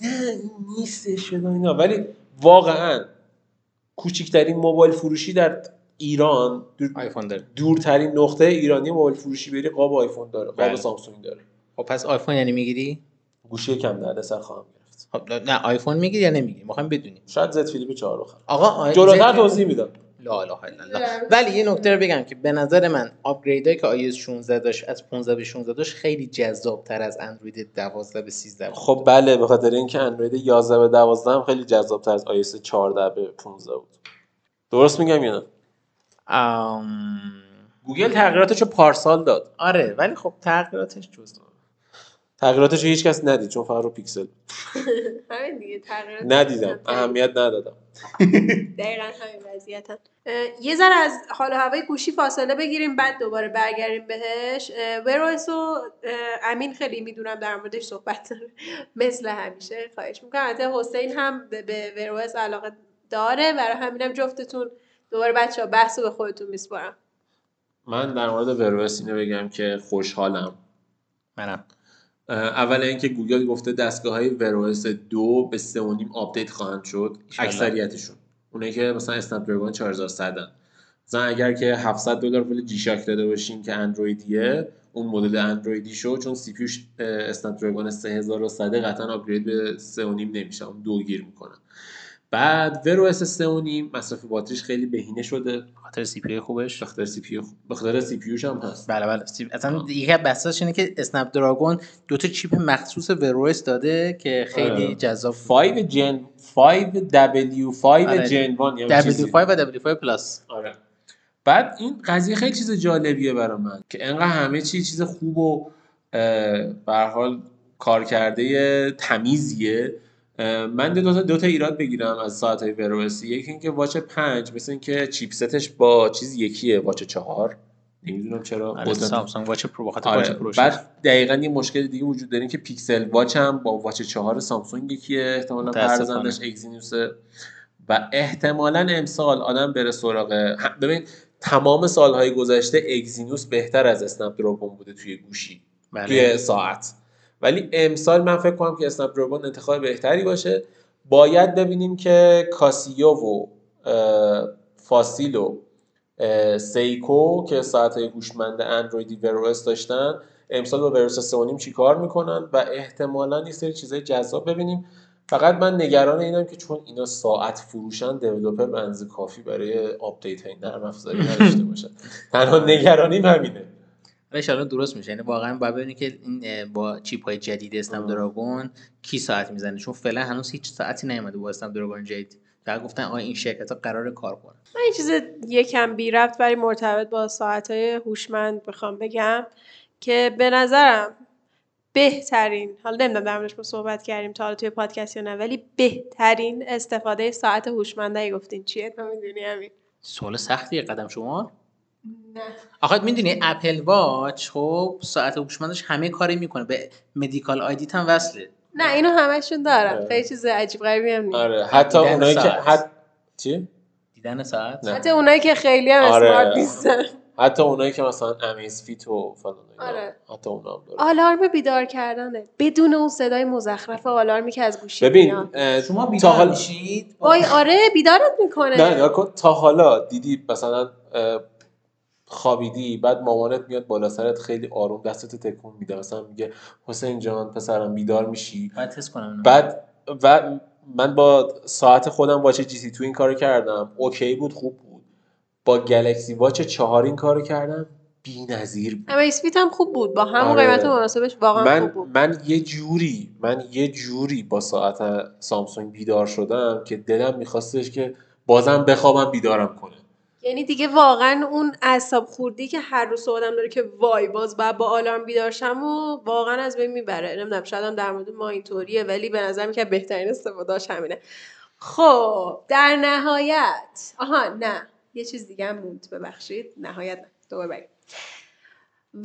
نه این نیستش اینا. ولی واقعا کوچکترین موبایل فروشی در ایران دور-
آیفون داره.
دورترین نقطه ایرانی موبایل فروشی بری قاب آیفون داره قاب
بله.
سامسونگ داره.
خب پس آیفون یعنی می‌گیری؟
گوشی کم دردسر خواهم گرفت.
خب نه آیفون می‌گیری یا نمی‌گیری؟ می‌خوایم بدونیم.
شاید Z Flip 4 بخرم
آقا آی...
جلوتر توضیح میدم.
لا اله الا الله. ولی یه نکته رو بگم که به نظر من upgrade ایی که iOS 16 داشت از 15 به 16 داشت خیلی جذاب تر از اندروید 12 به 13 بود.
خب بله به خاطر اینکه اندروید 11 به 12 هم خیلی جذاب‌تر از iOS 14 به 15 بود. درست میگم یا نه؟
ام...
گوگل تغییراتش رو پارسال داد.
آره ولی خب تغییراتش جز
تغییراتش رو هیچ کس ندید چون فقط رو پیکسل.
همین دیگه تغییرات
ندیدم اهمیت ندادم.
دقیقا همین وضعیتن یه ذره از حال و هوای گوشی فاصله بگیریم بعد دوباره برگردیم بهش. Wear OS و امین خیلی می‌دونم در موردش صحبت داره. مثل همیشه خواهش می‌کنم. البته حسین هم به- به Wear OS علاقه داره. برای همینم جفتتون دوباره بچه ها بحث رو به خودتون میسپارم.
من در مورد Wear OS اینو بگم که خوشحالم.
منم.
اول اینکه گوگل گفته دستگاه های Wear OS دو به 3.5 آپدیت خواهند شد. اکثریتشون. اونایی که مثلا اسنپ دراگون 4100 ان مثلا اگر که 700 دلار پول جی شاک داده باشین که اندرویدیه اون مدل اندرویدی شو چون CPU ش اسنپ دراگون 3100 قطعا upgrade به 3.5 نمیشه. اون دو گیر می‌کنه بعد Wear OS 3.5 مصرف باتریش خیلی بهینه شده.
خاطر CPU خوبش؟
به خاطر CPU به خاطر CPU هم هست.
بله بله. سی- اصلا یکی از بحثاش اینه که اسنپ دراگون دو تا چیپ مخصوص Wear OS داده که خیلی
آره.
جذاب
5 Gen 5 W5
آره.
Gen 1 یا چیزی.
W5 و W5 Plus.
آره. بعد این قضیه خیلی چیز جالبیه برای من که انقدر همه چی چیز خوب و به هر حال کار کرده تمیزیه. من دو تا دو تا ایراد بگیرم از ساعت های Wear OS ی یکی اینکه واچ 5 مثل اینکه chipset ش با چیز یکیه واچ 4 نمی‌دونم چرا.
آره سامسونگ واچ پرو بخاطر
آره.
پرو
بعد دقیقا یه مشکل دیگه وجود داره که پیکسل واچ هم با واچ 4 سامسونگ یکیه. احتمالا
متاسفانه.
پردازندش اگزینوسه و احتمالا امسال آدم بره سراغ ببین تمام سالهای گذشته اگزینوس بهتر از اسنپ دراگون بوده توی گوشی
بله.
توی ساعت. ولی امسال من فکر کنم که اسنپ دراگون انتخاب بهتری باشه. باید ببینیم که کاسیو و فاسیل و سیکو که ساعت هوشمند اندرویدی Wear OS داشتن امسال با Wear OS 3.5 چی کار می‌کنن؟ و احتمالا یه سری چیزای جذاب ببینیم. فقط من نگران اینم که چون اینا ساعت فروشن developer به اندازه کافی برای آپدیت های نرم افزاری نداشته باشن. تنها نگرانیم همینه.
ان درست میشه. یعنی واقعا باید ببینید که این با چیپ های جدید اسنپ
آه.
دراگون کی ساعت می‌زنه. چون فعلا هنوز هیچ ساعتی نیومده با اسنپ دراگون جدید فقط گفتن آ این شرکت ها قرار کار کنن.
من این چیز یکم بی رفت برای مرتبط با ساعتهای هوشمند بخوام بگم که به نظرم بهترین حالا نمی‌دونم در موردش صحبت کردیم تا حالا توی پادکست یا نه ولی بهترین استفاده ساعت هوشمند گفتین چیه؟ تو می‌دونی همین
سوال سختیه قدم شمار.
نه
آخه می‌دونی اپل واچ خب ساعت هوشمندش همه کاری می‌کنه به Medical ID ت هم وصله
نه اینو همشون دارن
آره.
خیلی چیز عجیب غریبی هم نیست
آره حتی اونایی که. حت... چی؟
دیدن ساعت
نه.
حتی اونایی که خیلی هم
آره.
smart نیستن
حتی اونایی که مثلا Amazfit و فلان.
آره.
حتی اونا هم دارن
آلارم بیدار کردنه بدون اون صدای مزخرف آلارمی که از گوشی
ببین
شما بیدار
حالا
میشید
وای آره بیدارت می‌کنه
نه تا حالا دیدی مثلا خوابیدی بعد مامانت میاد بالا سرت خیلی آروم دستت تکون میده. مثلا میگه حسین جان پسرم بیدار میشی.
باید تست کنم.
بعد و من با ساعت خودم واچ جی تی تو این کارو کردم. اوکی بود خوب بود. با گلکسی واچ چهار این کارو کردم. بی‌نظیر بود.
Amazfit هم خوب بود. با همون
آره.
قیمت مناسبش واقعا خوب بود.
من یه جوری من یه جوری با ساعت سامسونگ بیدار شدم که دلم میخواستش که بازم بخوابم بیدارم کنه.
یعنی دیگه واقعا اون اعصاب خوردی که هر روز آدم داره که وای باز بعد با آلارم بیدار شم و واقعا از بین می‌بره. نمی‌دونم شاید هم در مورد ما اینطوریه ولی به نظر که بهترین استفادهش همینه. خب در نهایت آها نه یه چیز دیگه هم موند ببخشید. نهایت نه دوباره بگیم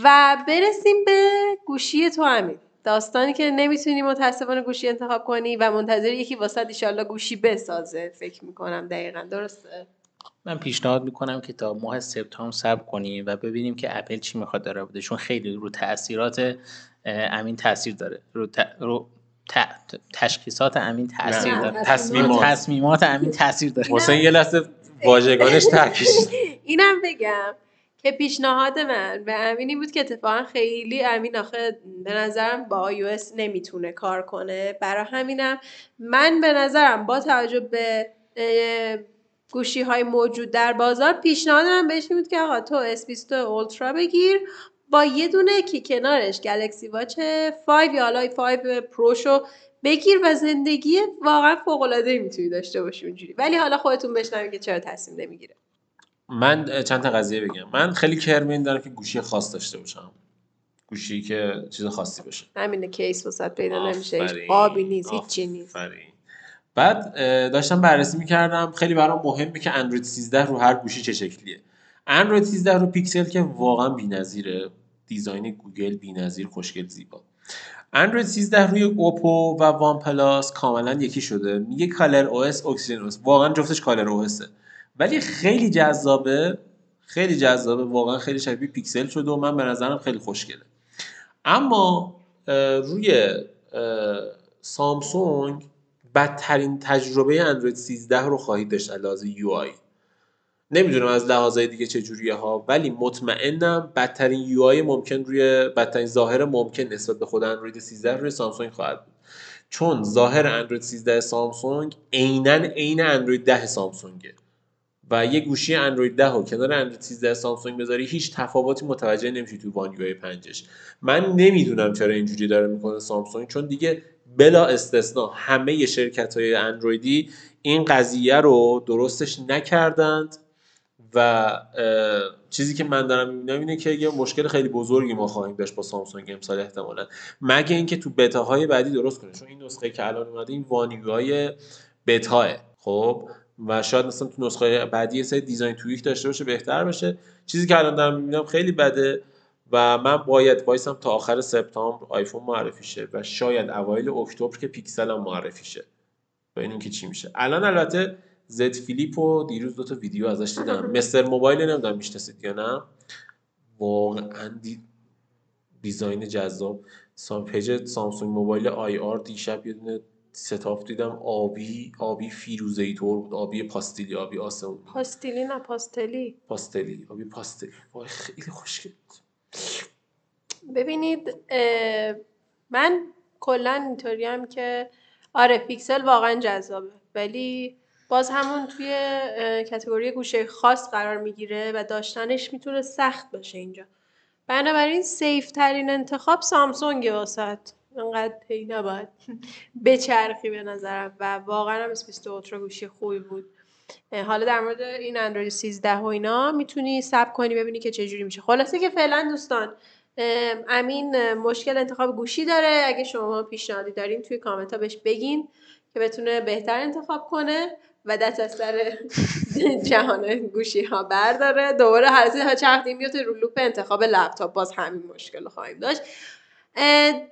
و برسیم به گوشی تو همین داستانی که نمی‌تونی متاسفانه گوشی انتخاب کنی و منتظر یکی واسه ایشالله گوشی بسازه فکر می‌کنم. دقیقا درسته؟
من پیشنهاد می‌کنم که تا ماه سپتامبر صبر کنیم و ببینیم که اپل چی می‌خواد داره بده چون خیلی رو تاثیرات امین تاثیر داره. رو, ت... رو ت- تشخیصات امین تاثیر داره.
تصمیمات.
تصمیمات امین تاثیر داره.
حسین یه لحظه واژگانش ترکیش
اینم بگم که پیشنهاد من به امینی بود که اتفاقا خیلی امین آخه به نظرم با iOS نمی‌تونه کار کنه. برای همینم من به نظرم با توجه به گوشی های موجود در بازار پیشنهاد من بهش بود که آقا تو S22 اولترا بگیر با یه دونه کی کنارش گلکسی واچ 5 یا حالا 5 پروشو بگیر و زندگی واقعا فوق العاده می‌تونی داشته باشی اونجوری. ولی حالا خودتون بشنوید که چرا تصمیم نمی‌گیره.
من چند تا قضیه بگم. من خیلی کرم اینو دارم که گوشی خاص داشته باشم. گوشی که چیز خاصی باشه.
همینه case وسط پیدا نمیشه. قابی نیست هیچی نیست.
آفرین. بعد داشتم بررسی می‌کردم. خیلی برام مهمه که اندروید 13 رو هر گوشی چه شکلیه. اندروید 13 رو پیکسل که واقعا بی‌نظیره. design گوگل بی‌نظیر خوشگل زیبا. اندروید 13 روی اوپو و وان پلاس کاملا یکی شده. میگه Color OS اکسیژن. واقعا جفتش Color O ولی خیلی جذابه. خیلی جذابه. واقعا خیلی شبیه پیکسل شده و من به نظرم خیلی خوشگله. اما روی سامسونگ بدترین تجربه اندروید 13 رو خواهید داشت از لحاظ UI. نمی‌دونم از لحاظهای دیگه چجوریه ها ولی مطمئنم بدترین UI ممکن روی بدترین ظاهر ممکن نسبت به خود اندروید 13 روی سامسونگ خواهد بود. چون ظاهر اندروید 13 سامسونگ عینا عین اندروید 10 سامسونگه. و یه گوشی اندروید 10 و کنار اندروید 13 سامسونگ بذاری هیچ تفاوتی متوجه نمیشی تو یو 5 من نمی‌دونم چرا اینجوری داره می‌کنه سامسونگ چون دیگه بلا استثنا همه شرکت های اندرویدی این قضیه رو درستش نکردند و چیزی که من دارم می‌بینم اینه که یه مشکل خیلی بزرگی ما خواهیم داشت با سامسونگ امسال احتمالا. مگه اینکه تو بتاهای بعدی درست کنه. چون این نسخه که الان اومده این وانیوهای بتائه خب؟ و شاید مثلا تو نسخه بعدی یه سری design tweak داشته باشه بهتر بشه. چیزی که الان دارم می‌بینم خیلی بده. و من باید وایسم تا آخر سپتامبر آیفون معرفی شه و شاید اوایل اکتبر که پیکسل هم معرفی شه. ببینیم که چی میشه. الان البته Z Flip و دیروز دو تا ویدیو ازش دیدم. مستر موبایل نمی‌دونم می‌شناسید یا نه. واقعا de... design جذاب. سام پیج سامسونگ موبایل آی آر دیشب یه دونه ستاف دیدم. آبی آبی فیروزه ای طور بود. آبی پاستیلی آبی آسمون
پاستیلی نه پاستلی.
پاستلی آبی پاستلی. وای خیلی خوشگل
ببینید من کلا اینطوری که آره پیکسل واقعا جذابه ولی باز همون توی category گوشی خاص قرار می‌گیره و داشتنش می‌تونه سخت باشه اینجا. بنابراین safe ترین انتخاب سامسونگ واست انقدر پی نباید بچرخی به نظرم و واقعا هم S Ultra گوشی خوبی بود. حالا در مورد این اندروید 13 و اینا می‌تونی صبر کنی ببینی که چجوری میشه. خلاصه که فعلا دوستان امین مشکل انتخاب گوشی داره. اگه شما پیشنهادی دارین توی کامنت ها بهش بگین که بتونه بهتر انتخاب کنه و دست از سر جهان گوشی ها برداره. دوباره هر ها چرخ میفته رو loop انتخاب لپتاپ باز همین مشکل خواهیم داشت.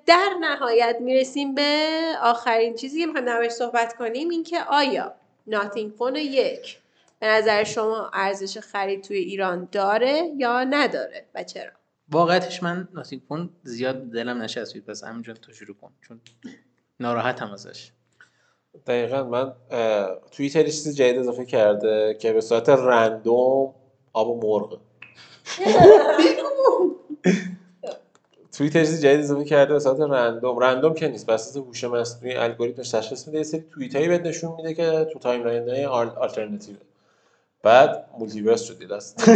در نهایت می‌رسیم به آخرین چیزی که می‌خوایم دربارش صحبت کنیم این که آیا Nothing Phone یک. به نظر شما ارزش خرید توی ایران داره یا نداره و چرا؟
واقعیتش من Nothing Phone زیاد دلم ننشسته پس همینجا تو شروع کن چون ناراحتم ازش.
دقیقا من توییتر چیز جدید اضافه کرده که به صورت random آب و مرغ. توییتر چیز جدید اضافه کرده به صورت random. random که نیست بس هوش مصنوعی الگوریتمش تشخیص میده. یه سری توییتایی بهت نشون میده که تو timeline alternative بعد multiverse شدی دست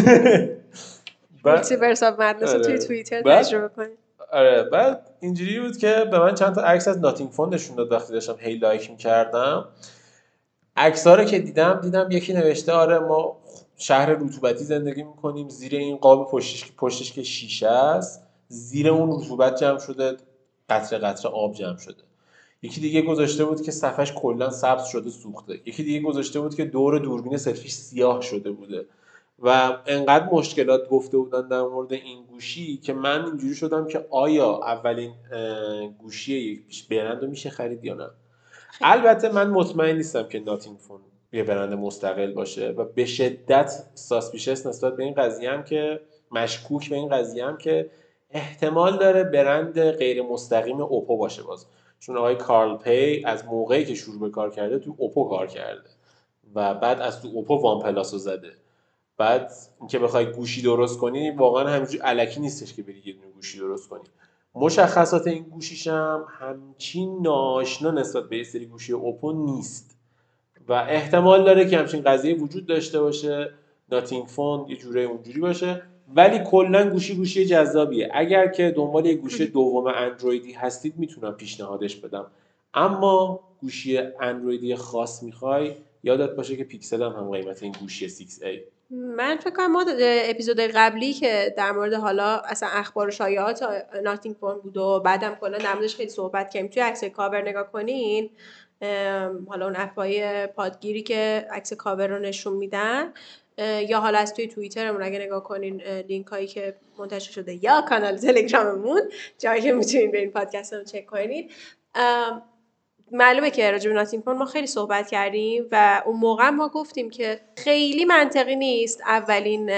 multiverse of madness توی توییتر تجربه کنید
آره. بعد اینجوری بود که به من چند تا عکس از Nothing Phone نشون داد وقتی داشتم هی لایک می‌کردم. عکس رو که دیدم دیدم یکی نوشته آره ما شهر رطوبتی زندگی می‌کنیم زیر این قاب پشتش پشتش که شیشه است. زیر اون رطوبت جمع شده قطره قطره آب جمع شده. یکی دیگه گذاشته بود که صفحش کلا سبز شده سوخته. یکی دیگه گذاشته بود که دور دوربین سلفیش سیاه شده بوده. و انقدر مشکلات گفته بودن در مورد این گوشی که من اینجوری شدم که آیا اولین گوشی یک برند رو میشه خرید یا نه. البته من مطمئن نیستم که ناتینگ فون یه برند مستقل باشه و به شدت ساسپیشس نسبت به این قضیه هم که مشکوک به این قضیه هم که احتمال داره برند غیر مستقیم اوپو باشه باز. چون آقای کارل پی از موقعی که شروع به کار کرده تو اوپو کار کرده و بعد از تو اوپو وان پلاس رو زده. بعد اینکه بخوای گوشی درست کنی واقعا همینجوری علکی نیستش که بری یه گوشی درست کنی. مشخصات این گوشیش هم همچین ناشنا نسبت به سری گوشی اوپو نیست. و احتمال داره که همچین قضیه وجود داشته باشه. Nothing Phone یه جوره اونجوری باشه. ولی کلا گوشی گوشی جذابیه. اگر که دنبال یه گوشی دوم اندرویدی هستید می‌تونم پیشنهادش بدم. اما گوشی اندرویدی خاص می‌خوای یادت باشه که پیکسل هم هم قیمت این گوشی 6A
من فکر کنم ما اپیزود قبلی که در مورد حالا اصلا اخبار و شایعات Nothing Phone بود و بعدم کلا در موردش خیلی صحبت کردیم. توی عکس کاور نگاه کنین حالا اون اپای پادگیری که عکس کاور رو نشون میدن یا حالا از توی توییترمون اگه نگاه کنین لینک هایی که منتشر شده یا کانال تلگراممون جایی که می‌تونین برین پادکست رو چک کنید معلومه که راجع به Nothing ما خیلی صحبت کردیم و اون موقع ما گفتیم که خیلی منطقی نیست اولین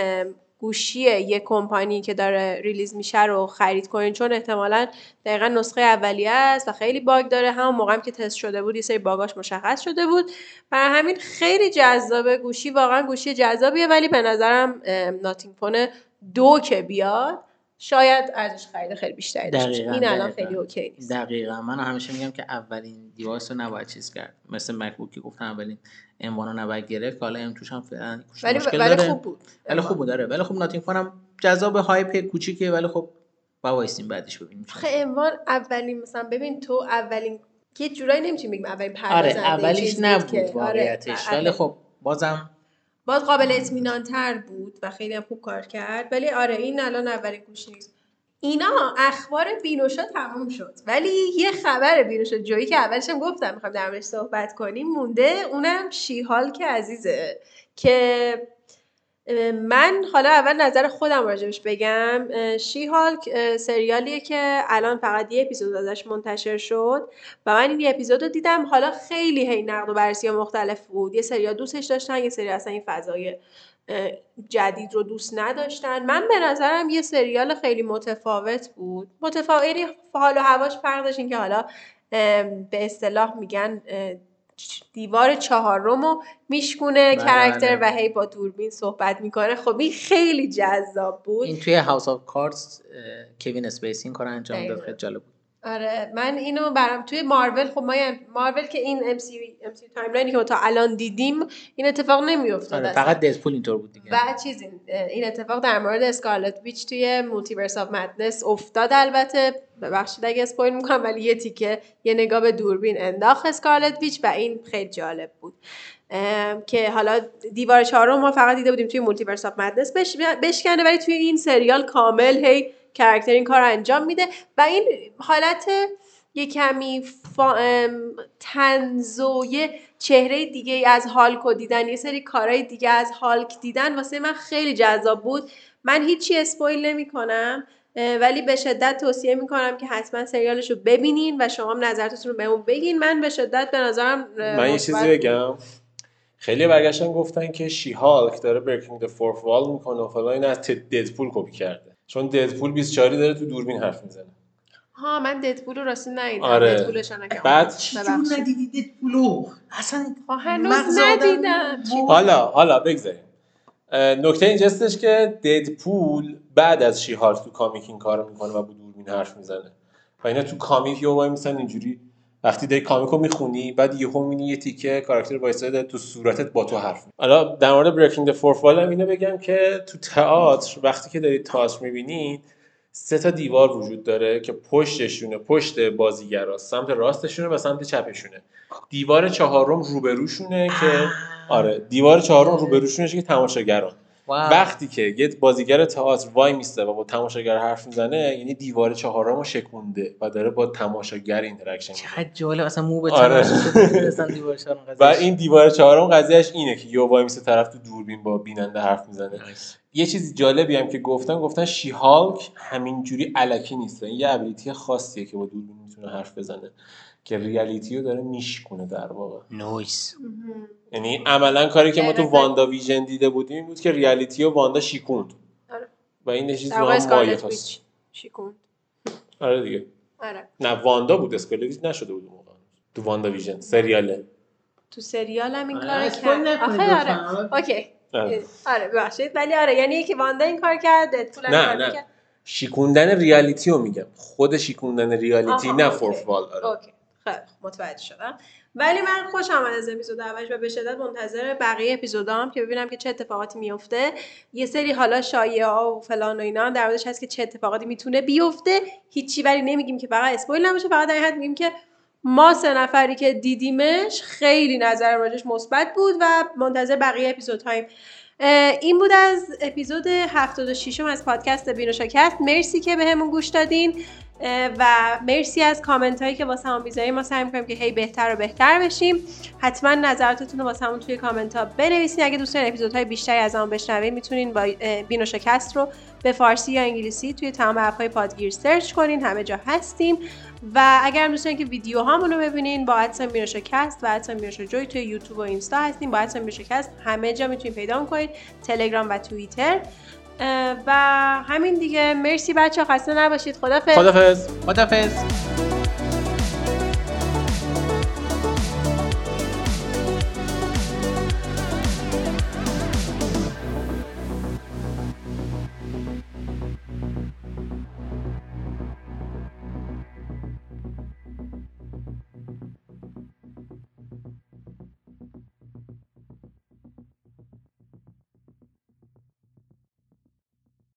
گوشی یک کمپانی که داره release میشه رو خرید کنین. چون احتمالا دقیقا نسخه اولیه است و خیلی باگ داره. همون موقع هم که تست شده بود یه سری باگاش مشخص شده بود. برای همین خیلی جذابه. گوشی واقعا گوشی جذابیه ولی به نظرم Nothing Phone دو که بیاد شاید ارزش خرید خیلی بیشتری داشته این الان. خیلی okay نیست.
دقیقا. من همیشه میگم که اولین device رو نباید چیز کرد. مثل MacBook که گفتم اولین عنوان رو نباید گرفت حالا ام توش هم فعلا
ولی ولی خوب بود.
ولی خوب بود داره ولی خب Nothing Phone م جذاب هایپ کوچیکه ولی خب با وایسیم بعدش ببینیم
آخه عنوان اولین مثلا ببین تو اولین یه جورایی نمی‌تونیم بگیم اولین
آره
پردازنده
اولیش
چیز بود
نبود
آره،
واقعیتش.
آره.
ولی خب بازم
باز قابل اطمینان تر بود و خیلی هم خوب کار کرد. ولی آره این الان اولین گوشی نیست. اینا اخبار بینوشا تموم شد. ولی یه خبر بینوشا جویی که اولش هم گفتم می‌خوام در صحبت کنیم مونده اونم شیحال که عزیزه که من حالا اول نظر خودم راجبش بگم. شی هالک سریالیه که الان فقط یه اپیزود ازش منتشر شد و من این اپیزود رو دیدم. حالا خیلی هی نقد و بررسی مختلف بود. یه سری دوستش داشتن یه سری اصلا این فضای جدید رو دوست نداشتن. من به نظرم یه سریال خیلی متفاوت بود. متفاوت یعنی حال و هواش فرق داشت که حالا به اصطلاح میگن دیوار چهارم رو میشکونه
بله،
character
بله.
و هی با دوربین صحبت می‌کنه خب این خیلی جذاب بود
این توی House of Cards کوین اسپیسی این کار انجام داد. خیلی جالب بود
آره من اینو برام توی مارول خب ما مارول که این MC MC timeline ی که ما تا الان دیدیم این اتفاق نمیافتاد
آره فقط ددپول اینطور بود دیگه.
و چیز این, این اتفاق در مورد Scarlet Witch توی Multiverse of Madness افتاد البته. ببخشید اگه spoil می‌کنم ولی یه تیکه یه نگاه به دوربین انداخت Scarlet Witch و این خیلی جالب بود. که حالا دیوار چهارم ما فقط دیده بودیم توی Multiverse of Madness بش بشکنه ولی توی این سریال کامل هی character این کار رو انجام میده و این حالت یه کمی فا... طنز و یه چهره دیگه از هالک دیدن یه سری کارهای دیگه از هالک دیدن واسه من خیلی جذاب بود. من هیچی spoil نمی کنم ولی به شدت توصیه می‌کنم که حتما سریالش رو ببینین و شما هم نظرتون رو بهمون بگین. من به شدت به نظرم
من یه چیزی. بگم. خیلی برگشتن گفتن که شی هالک داره برکینگ د فورث وال می‌کنه و فلان این از ددپول کپی کرده. چون ددپول 24 داره تو دوربین حرف می‌زنه.
ها من ددپول رو راستی ندیدم.
آره.
ددپولش نگم.
بعد
ببخشید.
ندیدی ددپولو اصلا
هنوز ندیدم.
حالا حالا بگذاریم. نکته اینجاستش که ددپول بعد از شی هالک تو کامیک این کارو می‌کنه و با دوربین حرف می‌زنه. و اینا تو comic یه وای میسن اینجوری وقتی داری comic رو می‌خونی بعد یهو می‌بینی یه تیکه character وایساده تو صورتت با تو حرف. حالا در مورد breaking the fourth wall هم اینو بگم که تو تئاتر وقتی که دارید تئاتر می‌بینید سه تا دیوار وجود داره که پشتشونه پشت بازیگراست سمت راستشونه و سمت چپشونه. دیوار چهارم روبروشونه که آره دیوار چهارم روبروشونه که تماشاگران.
wow.
وقتی که یه بازیگر تئاتر وای میسته و با تماشاگر حرف می‌زنه یعنی دیوار چهارم رو شکونده و داره با تماشاگر interaction می‌کنه
چقدر جالب اصلا مو به
آره.
دیوار
و. این دیوار چهارم قضیهش اینه که یه وای میسته طرف تو دوربین با بیننده حرف می‌زنه یه چیز جالبی هم که گفتن گفتن شی هالک همینجوری علکی نیست این یه ابیلیتی خاصیه که با دوربین می‌تونه حرف بزنه که ریالیتی رو داره میشکونه در واقع.
نویس.
یعنی عملا کاری که ما تو
دقیقاً.
واندا ویژن دیده بودیم این بود که ریالیتی و واندا شیکوند.
آره.
و این یه چیز
در واقع
واقعا
اسکارلت
مایه هست
Witch شیکون
آره دیگه.
آره.
نه واندا بود Scarlet Witch نشده بود اون موقع. تو WandaVision سریاله.
تو سریال هم این
آره،
کار کرد. آخه. آره. okay.
آره.
آره ببخشید. ولی آره یعنی یکی واندا این کار کرد ددپول هم
نه، نه. شیکوندن reality رو میگم. خود شیکوندن
reality
نه wall آره.
okay. خیلی خوب، متوجه شدم. ولی من آمد از اپیزود اولش و به شدت منتظر بقیه اپیزودام که ببینم که چه اتفاقاتی میفته. یه سری حالا شایعه ها و فلان و اینا در هست که چه اتفاقاتی می‌تونه بیفته. هیچی ولی نمیگیم که فقط اسپویل نباشه فقط در حد میگیم که ما سه نفری که دیدیمش خیلی نظر راجش مثبت بود و منتظر بقیه اپیزودهاییم اه، این بود از اپیزود 76 از پادکست بینوشاکست مرسی که بهمون گوش دادین. و مرسی از کامنت هایی که واسه همون می‌ذاریم ما سعی می‌کنیم که هی بهتر و بهتر بشیم. حتما نظراتتون رو واسه همون توی کامنت ها بنویسین. اگه دوست دارین اپیزودهای بیشتری از همون بشنوین می‌تونین با اه، بینوشاکست رو به فارسی یا انگلیسی توی تمام اپهای پادگیر سرچ کنین. همه جا هستیم. و اگر دوست دارین که ویدیو رو ببینین با at sign بینوشاکست و at sign بینوشا جوی توی یوتیوب و اینستا هستیم. با at sign بینوشاکست همه جا می‌تونین پیدا کنید تلگرام و توییتر. و همین دیگه. مرسی بچه خسته نباشید. خدافظ
خدافظ
خدافظ